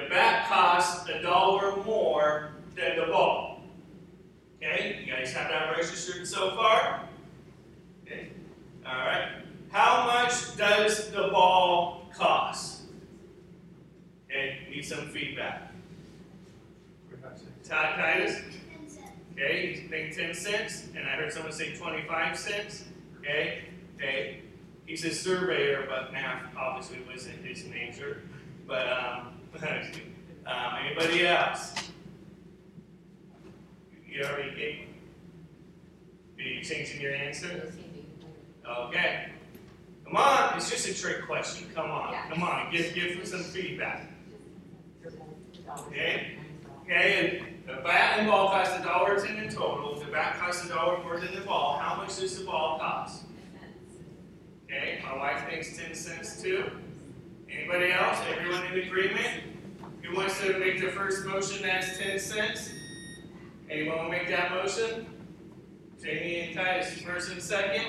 the bat costs a dollar more than the ball. Okay, you guys have that registered so far? Okay, all right. How much does the ball cost? Okay, need some feedback. Todd Titus? Okay, he's paying ten cents, and I heard someone say twenty-five cents. Okay, okay. He's a surveyor, but math obviously wasn't his major. But um, um, anybody else? You already gave. Are you changing your answer? Okay. Come on, it's just a trick question. Come on, Yeah. come on, give give some feedback. Okay. Okay, and the bat and ball cost a dollar ten in total. The bat costs a dollar more than the ball. How much does the ball cost? Okay, my wife thinks ten cents too. Anybody else? Everyone in agreement? Who wants to make the first motion that's ten cents? Anyone want to make that motion? Jamie and Titus, first and second.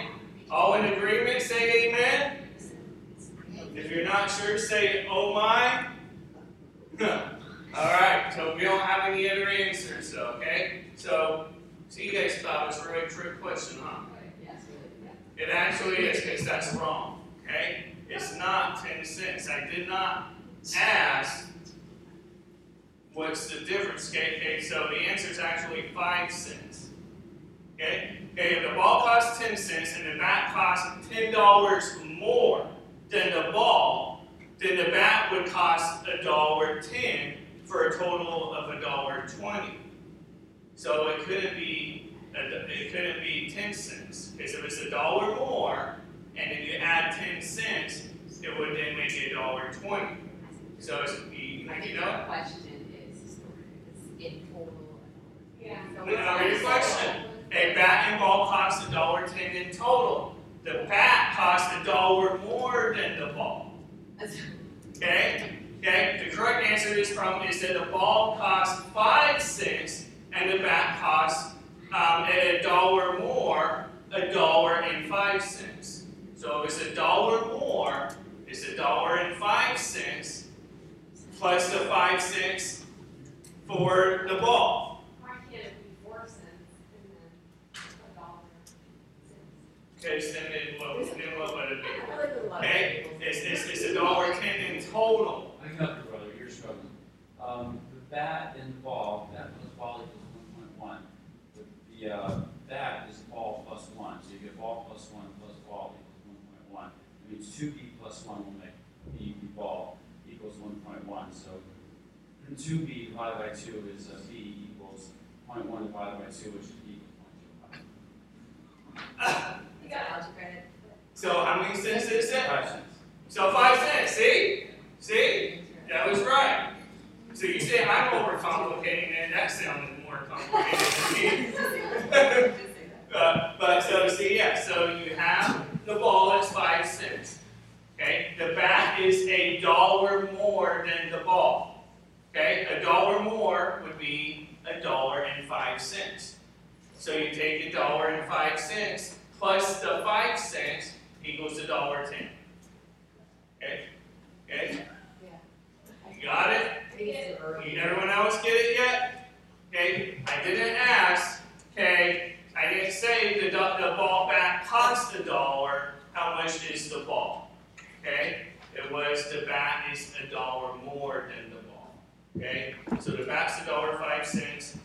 All in agreement, say amen. If you're not sure, say oh my. All right, so we don't have any other answers, okay? So, so you guys thought it was a really trick question, huh? It actually is, because that's wrong, okay? It's not ten cents. I did not ask what's the difference, okay? Okay, so the answer is actually five cents. Okay? Okay, if the ball costs ten cents and the bat costs ten dollars more than the ball, then the bat would cost a dollar ten for a total of a dollar twenty. So it couldn't be, it couldn't be ten cents, because if it's a dollar more, and then you add ten cents, it would then make it a dollar twenty. So it's, you, I think you the know, question is, is in total. Yeah. So No, it's no, read the like- question. a bat and ball cost a dollar ten in total. The bat costs a dollar more than the ball. Okay? Okay? The correct answer to this problem is that the ball costs five cents and the bat costs um, a dollar more, a dollar and five cents. So if it's a dollar more, it's a dollar and five cents plus the five cents for the ball. Why can't it be four cents and then a dollar and cents? Okay, so then what, then what would it be? I like the lot of Okay, it's, it's, it's a dollar ten in total. I got you, brother, you're struggling. Um, the bat and the ball, bat plus ball equals one point one. The, the, uh, bat is ball plus one, so you get ball plus one plus ball equals one point one. It means two B plus one will make B B ball equals one point one, so two B divided by two is, uh, B equals point one divided by two, which is B equals point two five. You got algebra credit. So how many cents is it? Five cents. So five cents, see? See? That was right. So you say I'm overcomplicating it, that sounded more complicated to me. Uh, but so see, yeah, so you have the ball is five cents. Okay, the bat is a dollar more than the ball. Okay, a dollar more would be a dollar and five cents. So you take a dollar and five cents plus the five cents equals a dollar ten. Okay, okay, you got it? I think it's early. Did everyone else get it yet? Okay, I didn't ask, okay, I didn't say the, do- the ball bat cost a dollar, how much is the ball? Okay, it was the bat is a dollar more than the ball, okay? So the bat's a dollar five cents,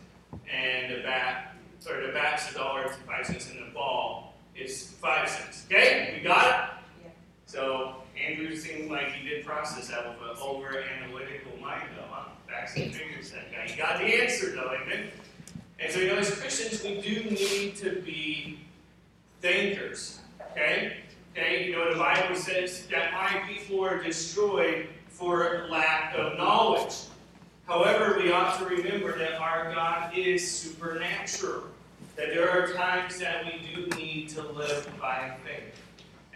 and the bat, or the bat's a dollar five cents, and the ball is five cents, okay? We got it? Yeah. So Andrew seemed like he did process that with an over analytical mind though, huh? Facts and figures, that guy. He got the answer though, amen? And so, you know, as Christians, we do need to be thinkers, okay? Okay, you know, the Bible says that my people are destroyed for lack of knowledge. However, we ought to remember that our God is supernatural, that there are times that we do need to live by faith.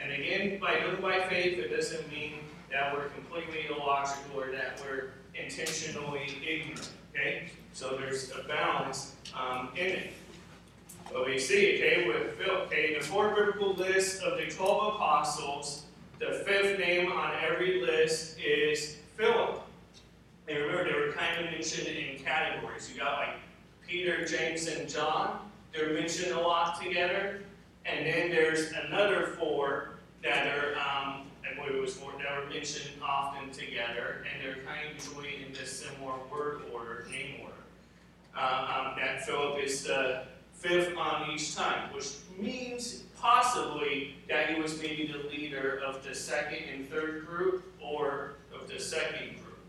And again, by living by faith, it doesn't mean that we're completely illogical or that we're intentionally ignorant. Okay? So there's a balance um, in it. But we see, okay, with Phil, okay, the four vertical list of the 12 apostles, the fifth name on every list is Philip. And remember, they were kind of mentioned in categories. You got like Peter, James, and John. They're mentioned a lot together. And then there's another four that are, um, it was four, that are mentioned often together, and they're kind of usually in this similar word order, name order. Uh, um, that Philip is the fifth on each time, which means possibly that he was maybe the leader of the second and third group, or of the second group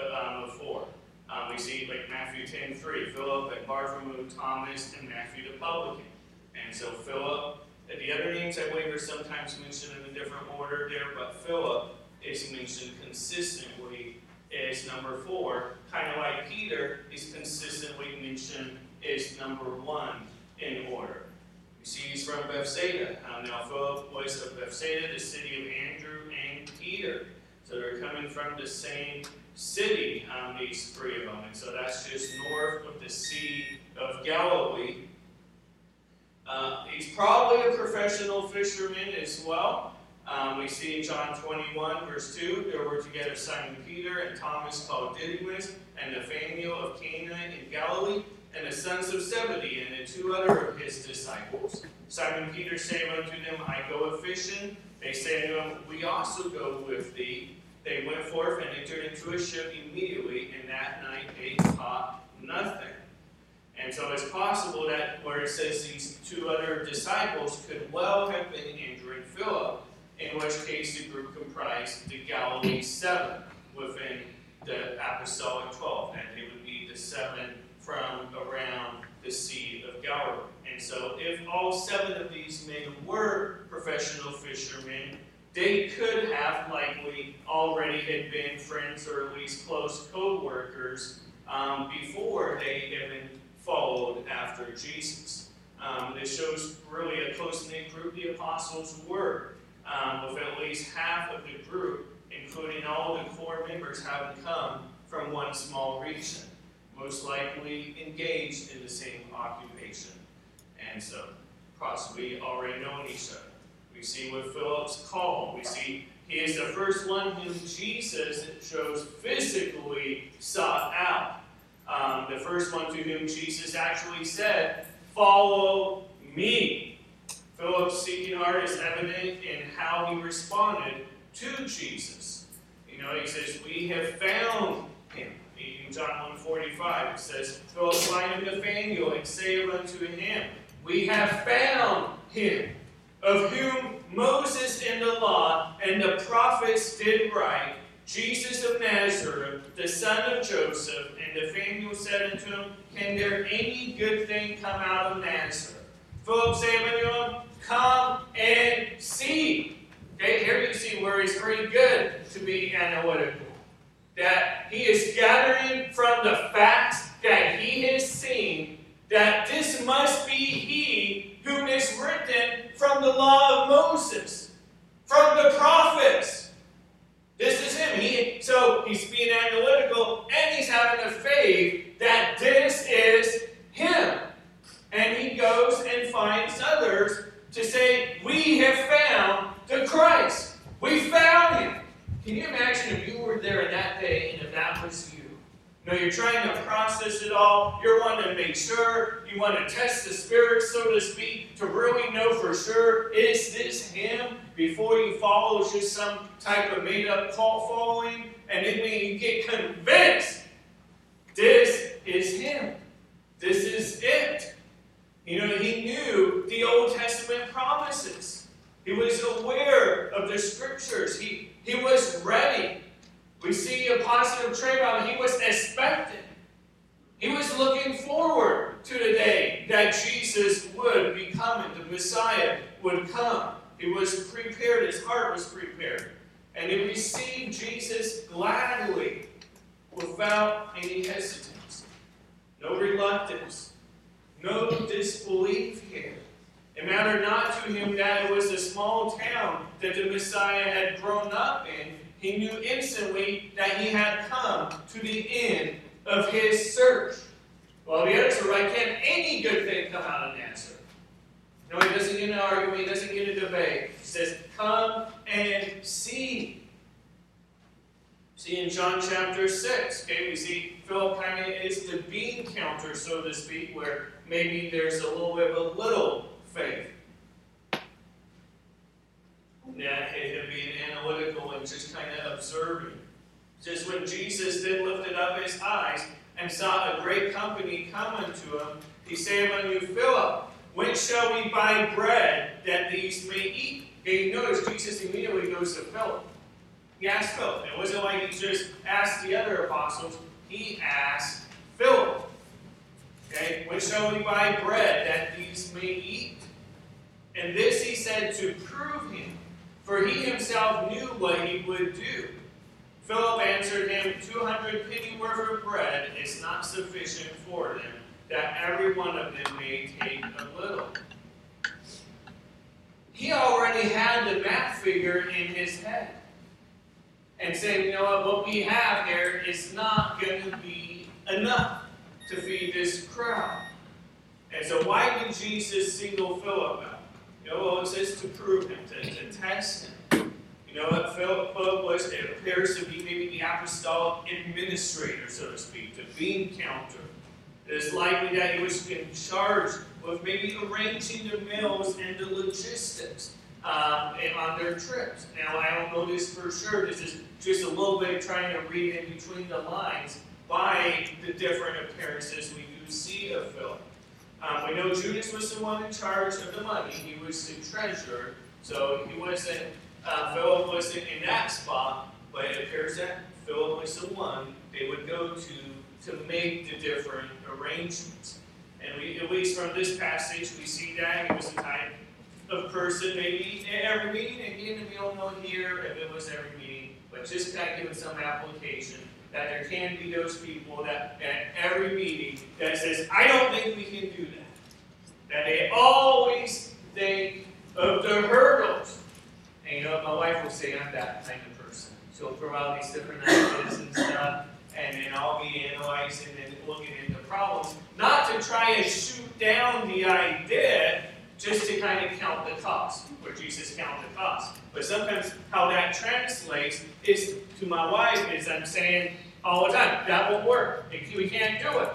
uh, um, of four. Um, we see like Matthew 10 3, Philip and Bartholomew, Thomas, and Matthew the publican. And so Philip, the other names I believe are sometimes mentioned in a different order there, but Philip is mentioned consistently as number four, kind of like Peter is consistently mentioned as number one in order. You see he's from Bethsaida. Um, now Philip was of Bethsaida, the city of Andrew and Peter. So they're coming from the same city, um, these three of them. And so that's just north of the Sea of Galilee. Uh, he's probably a professional fisherman as well. Um, we see in John 21, verse 2, there were together Simon Peter and Thomas called Didymus, and Nathanael of Cana in Galilee, and the sons of Zebedee, and the two other of his disciples. Simon Peter said unto them, I go a fishing. They say unto him, We also go with thee. They went forth and entered into a ship immediately, and that night they caught nothing. And so it's possible that where it says these two other disciples could well have been Andrew and Philip, in which case the group comprised the Galilee seven within the apostolic twelve, and they would be the seven from around the Sea of Galilee. And so if all seven of these men were professional fishermen, they could have likely already had been friends or at least close co-workers um, before they even followed after Jesus. Um, this shows really a close-knit group the apostles were, um, with at least half of the group, including all the core members, having come from one small region, most likely engaged in the same occupation, and so possibly already known each other. We see with Philip's call, we see he is the first one whom Jesus shows physically sought out. Um, the first one to whom Jesus actually said, Follow me. Philip's seeking heart is evident in how he responded to Jesus. You know, he says, We have found him. In John 145, it says, Philip find him Nathanael and say unto him, We have found him, of whom Moses in the law and the prophets did write, Jesus of Nazareth, the son of Joseph. And Nathanael said unto him, Can there any good thing come out of Nazareth? Philip said unto him, Come and see. Okay, here you see where he's pretty good to be analytical. That he is gathering from the facts that he has seen that this must be he whom is written from the law of Moses, from the prophets. This is him. He, so he's being analytical and he's having a faith that this is him. And he goes and finds others to say, We have found the Christ. We found him. Can you imagine if you were there in that day and if that was you? Know, you're trying to process it all. You're wanting to make sure. You want to test the spirit, so to speak, to really know for sure, is this him? Before you follow just some type of made-up cult following. And then when you get convinced, this is him. This is it. You know, he knew the Old Testament promises. He was aware of the scriptures. He, he was ready. We see a positive trait. He was expecting. He was looking forward to the day that Jesus would be coming, the Messiah would come. He was prepared, his heart was prepared. And he received Jesus gladly without any hesitance, no reluctance, no disbelief here. It mattered not to him that it was a small town that the Messiah had grown up in. He knew instantly that he had come to the end of his search. Well, the answer, right. Can any good thing come out of Nazareth? No, he doesn't get an argument. He doesn't get a debate. He says, Come and see. See in John chapter 6, okay, we see Philip kind of is the bean counter, so to speak, where maybe there's a little bit of a little faith. Yeah, him being analytical and just kind of observing. Just when Jesus then lifted up his eyes and saw a great company come unto him, he said unto Philip, When shall we buy bread that these may eat? Okay, you notice Jesus immediately goes to Philip. He asked Philip. It wasn't like he just asked the other apostles, he asked Philip. Okay, when shall we buy bread that these may eat? And this he said to prove him, for he himself knew what he would do. Philip answered him, Two hundred penny worth of bread is not sufficient for them, that every one of them may take a little. He already had the math figure in his head. And saying, you know what, what we have here is not going to be enough to feed this crowd. And so why did Jesus single Philip out? You know, well, it says to prove him, to, to test him. You know what Philip was? It appears to be maybe the apostolic administrator, so to speak, the bean counter. It is likely that he was in charge of maybe arranging the meals and the logistics um, on their trips. Now, I don't know this for sure. This is just a little bit trying to read in between the lines by the different appearances we do see of Philip. Um, we know Judas was the one in charge of the money. He was the treasurer. So he wasn't, uh, Philip wasn't in that spot, but it appears that Philip was the one they would go to to make the different arrangements. And we, at least from this passage, we see that he was the type of person, maybe at every meeting, again, we don't know here if it was every meeting, but just kind of giving some application that there can be those people that at every meeting that says, I don't think we can do that. That they always think of the hurdles. And you know, my wife will say I'm that kind of person. She'll throw out these different ideas and stuff, and then I'll be analyzing and looking into problems, not to try and shoot down the idea, just to kind of count the cost, where Jesus counted the cost. But sometimes how that translates is to my wife is I'm saying all the time, that won't work. We can't do it.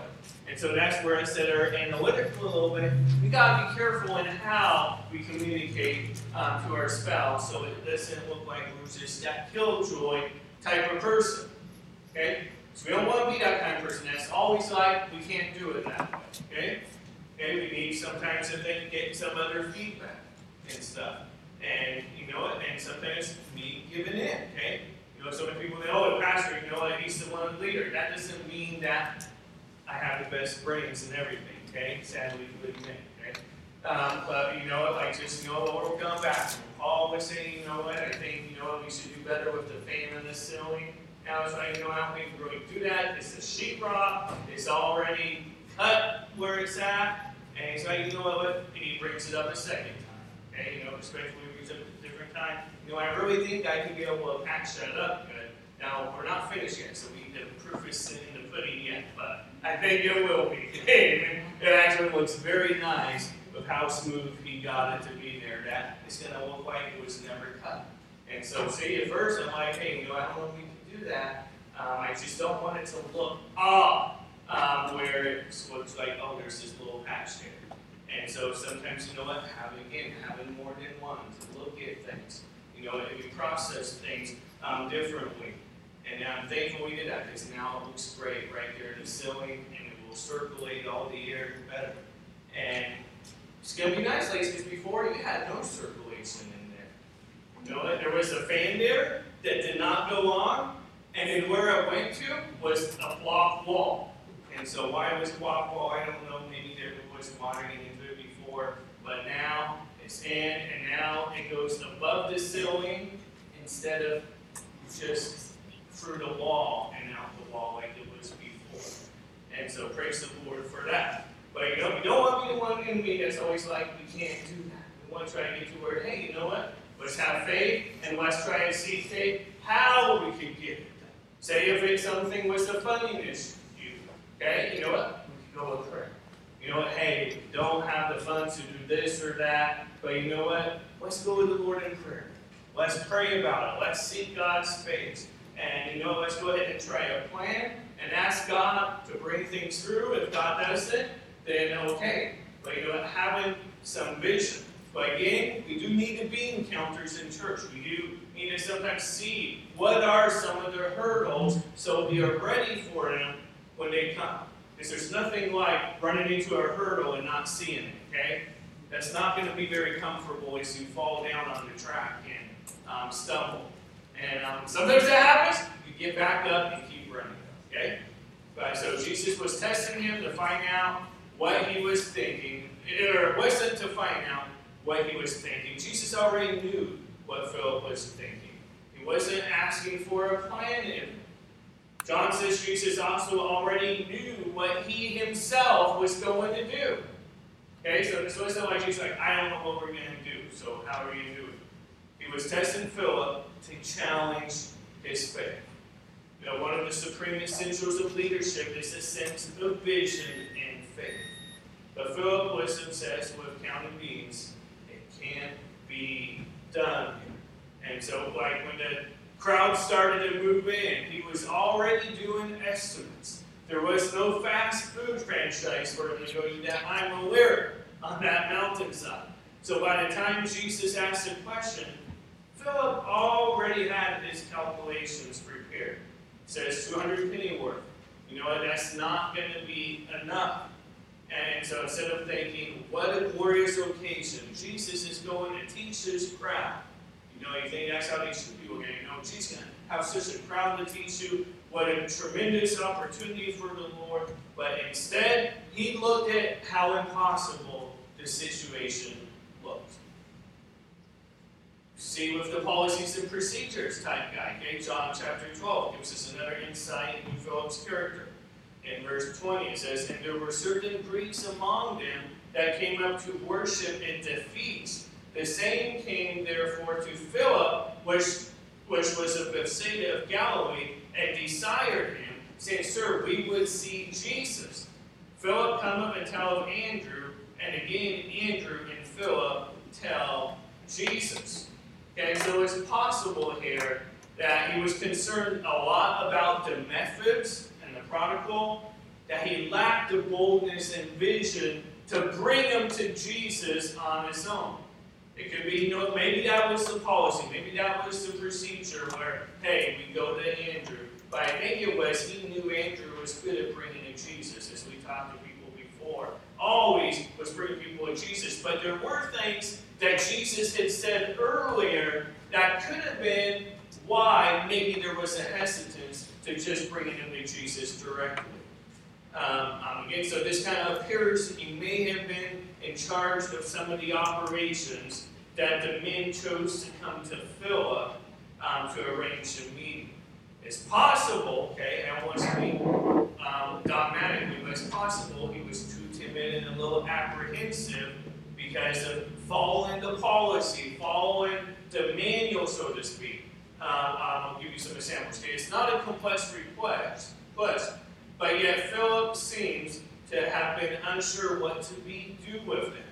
And so that's where I of our analytical a little bit, we got to be careful in how we communicate um, to our spouse so it doesn't look like we're just that killjoy type of person. Okay? So we don't want to be that kind of person that's always like, we can't do it that way. Okay? Okay, we need sometimes to think, get some other feedback and stuff. And you know, what? and sometimes me giving in, okay? You know, so many people say, oh, the pastor, you know, he's the one leader. That doesn't mean that I have the best brains and everything, okay? Sadly, to admit, okay? Um, but you know, like just you know, Lord will come back. Paul was saying, you know what? I think you know we should do better with the fan and the ceiling. Now it's like, you know, I don't think we're going to do that. It's the sheetrock. It's already cut where it's at. And like, you know what? And he brings it up a second time. Okay, you know, he brings it up a different time. You know, I really think I can be able to patch that up good. Now, we're not finished yet, so we, the proof is in the pudding yet, but I think it will be. it actually looks very nice with how smooth he got it to be there. That is going to look like it was never cut. And so, see, at first I'm like, hey, you know, I don't know if we can do that. Um, I just don't want it to look off um, where it looks like, oh, there's this little patch there. And so sometimes, you know what, having, again, having more than one to look at things, you know, and we process things um, differently. And I'm thankful we did that because now it looks great right there in the ceiling and it will circulate all the air better. And it's going to be nice, ladies, because before you had no circulation in there. You know, there was a fan there that did not go on, and then where it went to was a block wall. And so why it was wall, I don't know. Maybe there was water getting into it before, but now it's in, and now it goes above the ceiling instead of just through the wall and out the wall like it was before. And so praise the Lord for that. But you know, you don't want to be the one in me that's always like, we can't do that. We want to try to get to where, hey, you know what? Let's have faith and let's try and see faith how we can get it. Say if it's something with funding issue. Okay, you know what? Go with prayer. You know what? Hey, don't have the funds to do this or that, but you know what? Let's go with the Lord in prayer. Let's pray about it. Let's seek God's face. and you know, let's go ahead and try a plan and ask God to bring things through. If God does it, then okay. But you know, having some vision. But again, we do need to be encounters in church. We do need to sometimes see what are some of the hurdles so we are ready for them when they come. Because there's nothing like running into a hurdle and not seeing it, okay? That's not going to be very comfortable as you fall down on the track and um, stumble. And um, sometimes that happens, you get back up and keep running, okay? But so Jesus was testing him to find out what he was thinking, or it wasn't to find out what he was thinking. Jesus already knew what Philip was thinking. He wasn't asking for a plan John says Jesus also already knew what he himself was going to do. Okay, so this wasn't like Jesus like, I don't know what we're going to do, so how are you doing? He was testing Philip to challenge his faith. You know, one of the supreme essentials of leadership is a sense of vision and faith. But Philip was obsessed with counting beans. It can't be done. And so, like when the crowd started to move in, he was already doing estimates. There was no fast food franchise him to go eat that I'm aware on that mountainside. So by the time Jesus asked the question, Philip already had his calculations prepared. It says 200 penny worth. You know what? That's not going to be enough. And so instead of thinking, what a glorious occasion, Jesus is going to teach his crowd. You know, you think that's how these two people going to know. Jesus going to have such a crowd to teach you. What a tremendous opportunity for the Lord. But instead, he looked at how impossible the situation looked. See with the policies and procedures type guy. Okay, John chapter 12 gives us another insight into Philip's character. In verse 20, it says, And there were certain Greeks among them that came up to worship and to feast. The same came therefore to Philip, which, which was of Bethsaida of Galilee, and desired him, saying, Sir, we would see Jesus. Philip come up and tell of Andrew, and again Andrew and Philip tell Jesus. Okay, so it's possible here that he was concerned a lot about the methods and the prodigal, that he lacked the boldness and vision to bring him to Jesus on his own. It could be, you know, maybe that was the policy, maybe that was the procedure where, hey, we go to Andrew. But I think it was he knew Andrew was good at bringing in Jesus, as we talked to people before. Always was bringing people in Jesus. But there were things that Jesus had said earlier that could have been why maybe there was a hesitance to just bringing him to Jesus directly. Um, um, again, so this kind of appears he may have been in charge of some of the operations that the men chose to come to Philip um, to arrange a meeting. It's possible, okay, I don't want um, dogmatically, but possible he was too timid and a little apprehensive because of following the policy, following the manual, so to speak. Um, I'll give you some examples. Okay, it's not a complex request, but but yet Philip seems to have been unsure what to be do with it.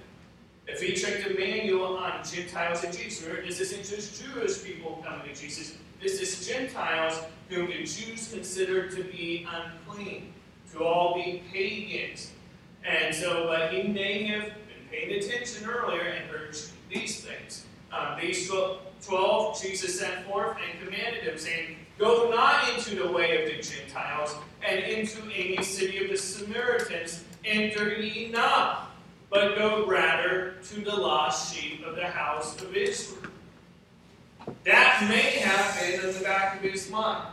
If he checked the manual on Gentiles and Jews, remember, this isn't just Jewish people coming to Jesus. This is Gentiles whom the Jews considered to be unclean, to all be pagans. And so, but he may have been paying attention earlier and heard these things. Um, these 12 Jesus sent forth and commanded them, saying, Go not into the way of the Gentiles, and into any city of the Samaritans enter ye not, but go rather to the lost sheep of the house of Israel. That may have been in the back of his mind.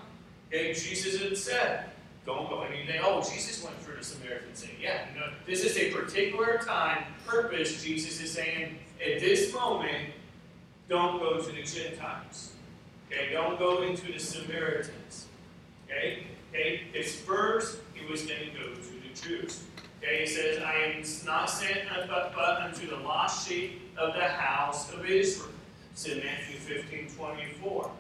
Okay, Jesus had said, don't go. I mean, they, oh, Jesus went through the Samaritan city. Yeah, you know, this is a particular time, purpose. Jesus is saying, at this moment, don't go to the Gentiles. Okay, don't go into the Samaritans. Okay, okay. His first, he was going to go to the Jews. Okay, he says, I am not sent but, but unto the lost sheep of the house of Israel. It's in Matthew 15, 24.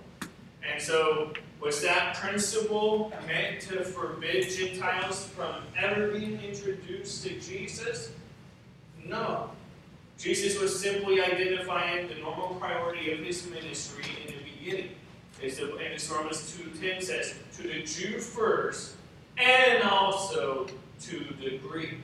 And so, was that principle meant to forbid Gentiles from ever being introduced to Jesus? No. Jesus was simply identifying the normal priority of his ministry in the beginning. Is the, and it's Romans 2.10 says, to the Jew first, and also to the Greek.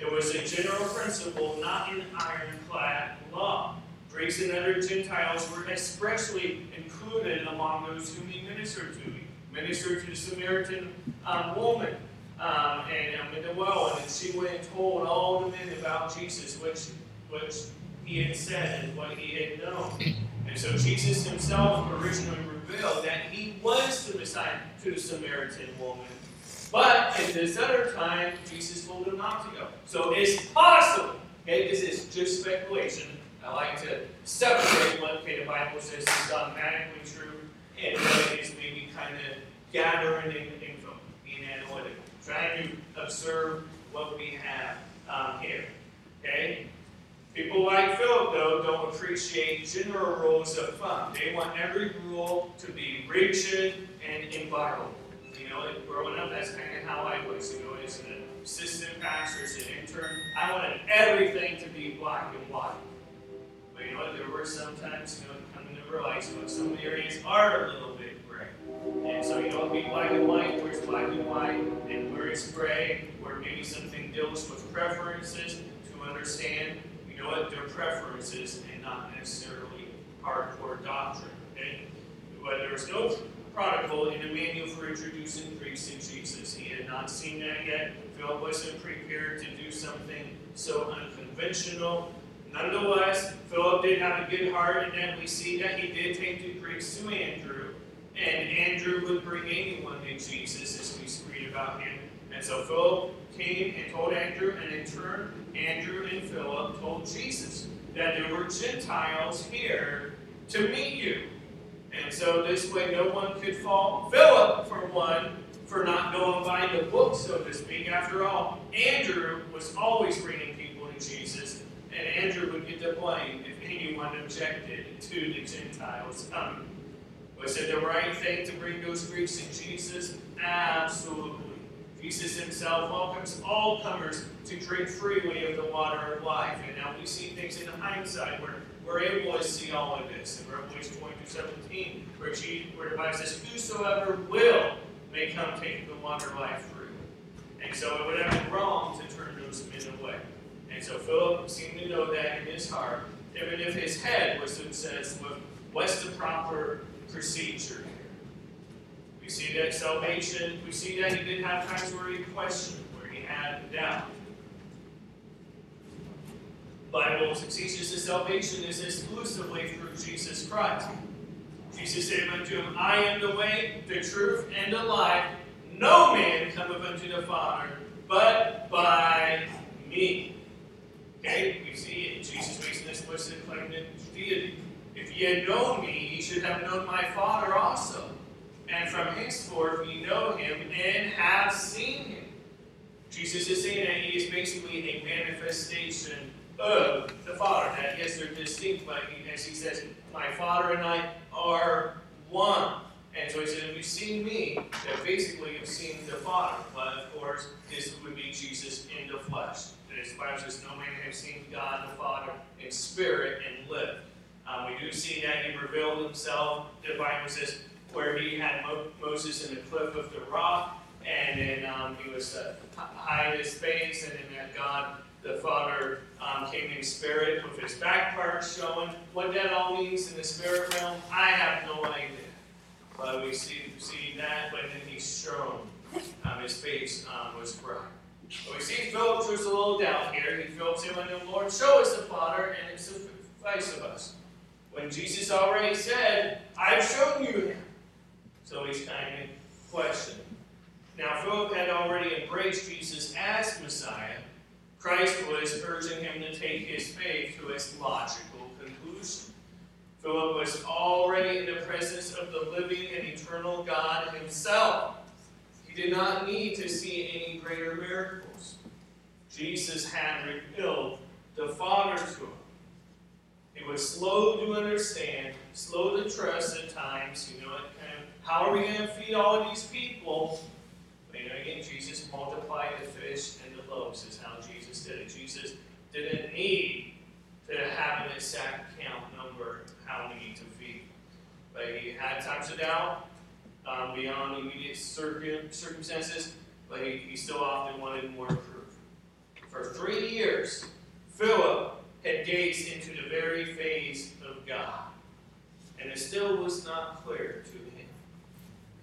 It was a general principle, not an ironclad law. Greeks and other Gentiles were expressly included among those whom he ministered to. He ministered to the Samaritan um, woman um, and um, the well, and she went and told all the men about Jesus, which, which he had said and what he had known. And so Jesus himself originally revealed that he was the Messiah to the Samaritan woman. But at this other time, Jesus told him not to go. So it's possible, okay, this is just speculation. I like to separate what okay, the Bible says is dogmatically true and what is maybe kind of gathering in info, being analytical, trying to observe what we have um, here. Okay? People like Philip, though, don't appreciate general rules of thumb. They want every rule to be rigid and inviolable. Know, growing up, that's kind of how I was. You know, as an assistant pastor, as an intern, I wanted everything to be black and white. But you know what? There were sometimes, you know, coming to realize, you know, some of the areas are a little bit gray. And so, you know, be black and white, where it's black and white, and where it's gray, where maybe something deals with preferences to understand, you know what, their preferences and not necessarily hardcore doctrine. Okay? But there was no prodigal in the manual for introducing Greeks to Jesus. He had not seen that yet. Philip wasn't prepared to do something so unconventional. Nonetheless, Philip did have a good heart, and then we see that he did take the Greeks to Andrew. And Andrew would bring anyone to Jesus as we read about him. And so Philip came and told Andrew, and in turn, Andrew and Philip told Jesus that there were Gentiles here to meet you. And so this way no one could fault Philip, for one, for not going by the book, so to speak. After all, Andrew was always bringing people to Jesus, and Andrew would get the blame if anyone objected to the Gentiles coming. Was it the right thing to bring those Greeks to Jesus? Absolutely. Jesus himself welcomes all comers to drink freely of the water of life. And now we see things in hindsight where we're able to see all of this. In Revelation 22, 17, where, Jesus, where the Bible says, Whosoever will may come take the water of life free. And so it would have been wrong to turn those men away. And so Philip seemed to know that in his heart, even if his head was obsessed with what's the proper procedure. We see that salvation, we see that he didn't have times where he questioned, where he had doubt. Bible teaches that salvation is exclusively through Jesus Christ. Jesus said unto him, I am the way, the truth, and the life. No man cometh unto the Father but by me. Okay, we see it. Jesus makes an explicit claim to deity. If ye had known me, ye should have known my Father also. And from henceforth ye know him and have seen him. Jesus is saying that he is basically a manifestation of the Father. That yes, they're distinct, but he, as he says, my Father and I are one. And so he said, if you've seen me, that basically you've seen the Father. But of course, this would be Jesus in the flesh. And the Bible says, no man has seen God the Father in spirit and lived. Um, we do see that he revealed himself. The Bible says, where he had Mo- Moses in the cliff of the rock, and then um, he was uh, in his face, and then that God the Father um, came in spirit with his back part showing. What that all means in the spirit realm, I have no idea. But we see, see that, but then he's shown um, his face um, was bright. We see Philip, there's a little doubt here. He feels him and the Lord, show us the Father, and it suffice of us. When Jesus already said, I've shown you him. So he's kind of questioning. Now, Philip had already embraced Jesus as Messiah. Christ was urging him to take his faith to its logical conclusion. Philip was already in the presence of the living and eternal God himself. He did not need to see any greater miracles. Jesus had revealed the Father to him. He was slow to understand, slow to trust at times. You know, of, how are we going to feed all of these people? Know, again, Jesus multiplied the fish and the loaves, is how Jesus did it. Jesus didn't need to have an exact count number how many to feed. but he had times of doubt um, beyond immediate circum- circumstances, but he, he still often wanted more proof. For three years, Philip had gazed into the very face of God, and it still was not clear to him.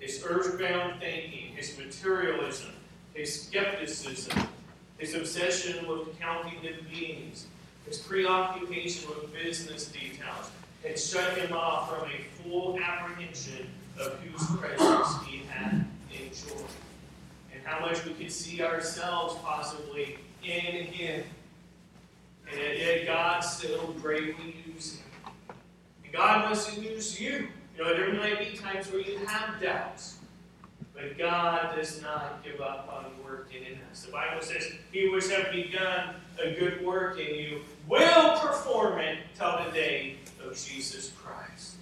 His earthbound thinking, his materialism, his skepticism, his obsession with counting the beings, his preoccupation with business details had shut him off from a full apprehension of whose presence he had enjoyed, and how much we could see ourselves possibly in him. And yet God still greatly used him. And God to use you. You know, there might be times where you have doubts. But God does not give up on working in us. The Bible says, He which have begun a good work in you will perform it till the day of Jesus Christ.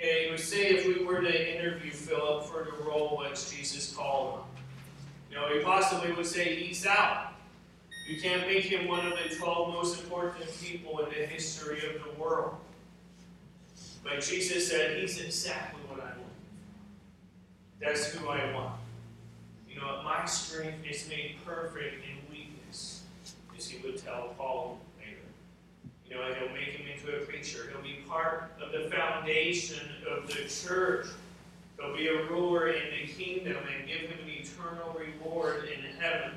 And you would say if we were to interview Philip for the role which Jesus called him, you know, he possibly would say he's out. You can't make him one of the 12 most important people in the history of the world. But Jesus said, He's exactly what I want. That's who I want. You know, my strength is made perfect in weakness, as he would tell Paul later. You know, he'll make him into a preacher. He'll be part of the foundation of the church. He'll be a ruler in the kingdom and give him an eternal reward in heaven.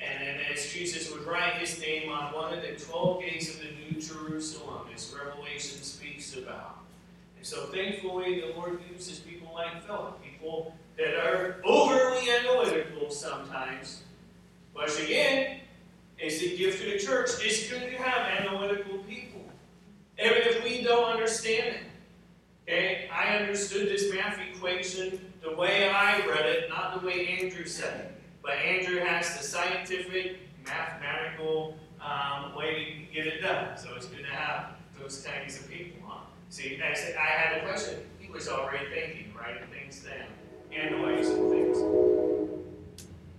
And as Jesus would write his name on one of the 12 gates of the New Jerusalem, as Revelation speaks about. And so thankfully, the Lord uses people like Philip, people that are overly analytical sometimes. But again, it's a gift to the church. It's good to have analytical people. Even if we don't understand it. Okay, I understood this math equation the way I read it, not the way Andrew said it. But Andrew has the scientific, mathematical um, way to get it done. So it's good to have those kinds of people on. See, I, I had a question. He was already thinking, writing things down, analyzing things.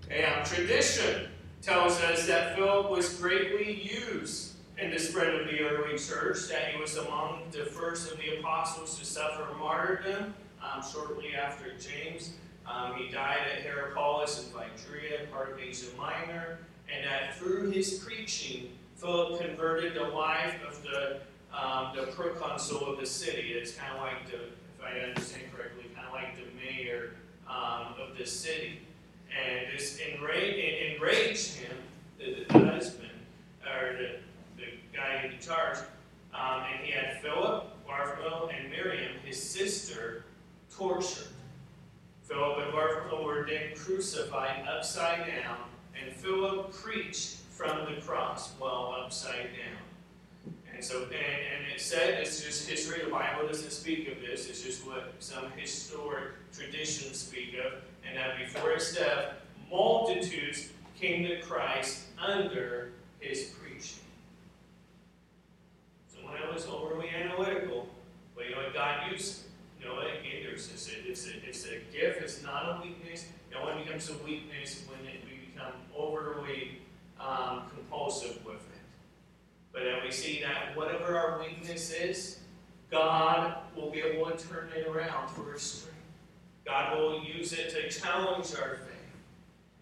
And tradition tells us that Philip was greatly used in the spread of the early church, that he was among the first of the apostles to suffer martyrdom um, shortly after James. Um, he died at Hierapolis in Phrygia, part of Asia Minor, and that through his preaching, Philip converted the life of the um, the proconsul of the city. It's kind of like the, if I understand correctly, kind of like the mayor um, of the city. And this enraged, enraged him, the, the husband, or the, the guy in charge, um, and he had Philip, Bartholomew, and Miriam, his sister, tortured. Philip and Bartholomew were then crucified upside down, and Philip preached from the cross while upside down. And so, and, and it said, it's just history, the Bible doesn't speak of this, it's just what some historic traditions speak of, and that before his death, multitudes came to Christ under his preaching. So when I was overly analytical, but you know what God used? There's this, it's, a, it's a gift, it's not a weakness. It only becomes a weakness when it, we become overly um, compulsive with it. But then we see that whatever our weakness is, God will be able to turn it around for our strength. God will use it to challenge our faith.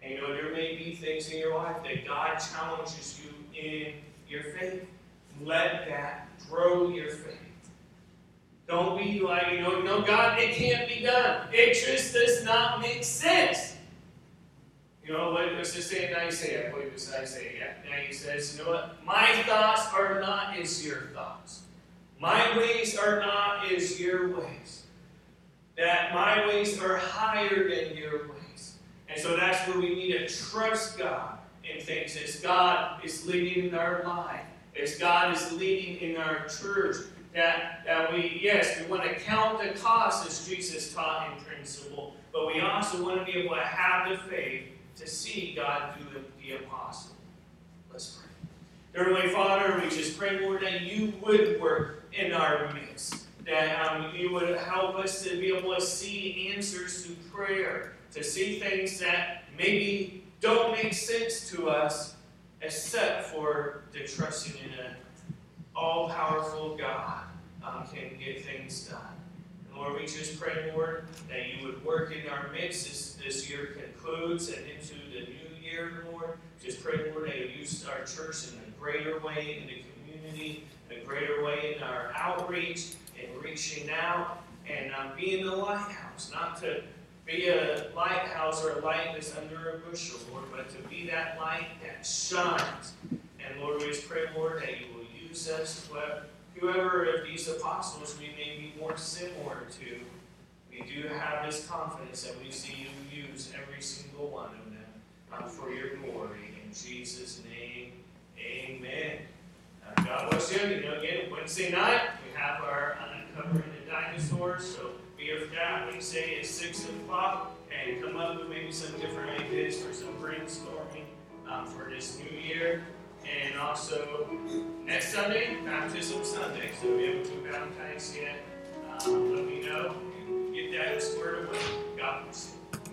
And you know, there may be things in your life that God challenges you in your faith. Let that grow your faith. Don't be like, you know, no, God, it can't be done. It just does not make sense. You know, what it say in Isaiah? I believe it's Isaiah. Yeah. Now he says, you know what? My thoughts are not as your thoughts. My ways are not as your ways. That my ways are higher than your ways. And so that's where we need to trust God in things as God is leading in our life, as God is leading in our church. That, that we, yes, we want to count the cost as Jesus taught in principle, but we also want to be able to have the faith to see God do the impossible. Let's pray. Heavenly Father, we just pray, Lord, that you would work in our midst. That um, you would help us to be able to see answers to prayer, to see things that maybe don't make sense to us, except for the trusting in an all-powerful God, um, can get things done. And Lord, we just pray, Lord, that you would work in our midst as this year concludes and into the new year, Lord. Just pray, Lord, that you use our church in a greater way in the community, a greater way in our outreach and reaching out and um, being a lighthouse, not to be a lighthouse or a light that's under a bushel, Lord, but to be that light that shines. And Lord, we just pray, Lord, that you will use us, whoever- of these apostles we may be more similar to. We do have this confidence that we see you use every single one of them um, for your glory. In Jesus' name, amen. Uh, God bless you. You know, again, Wednesday night, we have our uncovering the dinosaurs. So be of that Wednesday at 6 o'clock and come up with maybe some different ideas for some brainstorming um, for this new year. And also, next Sunday, Baptism Sunday. So if you haven't been baptized yet, um, let me know. Get that squared away.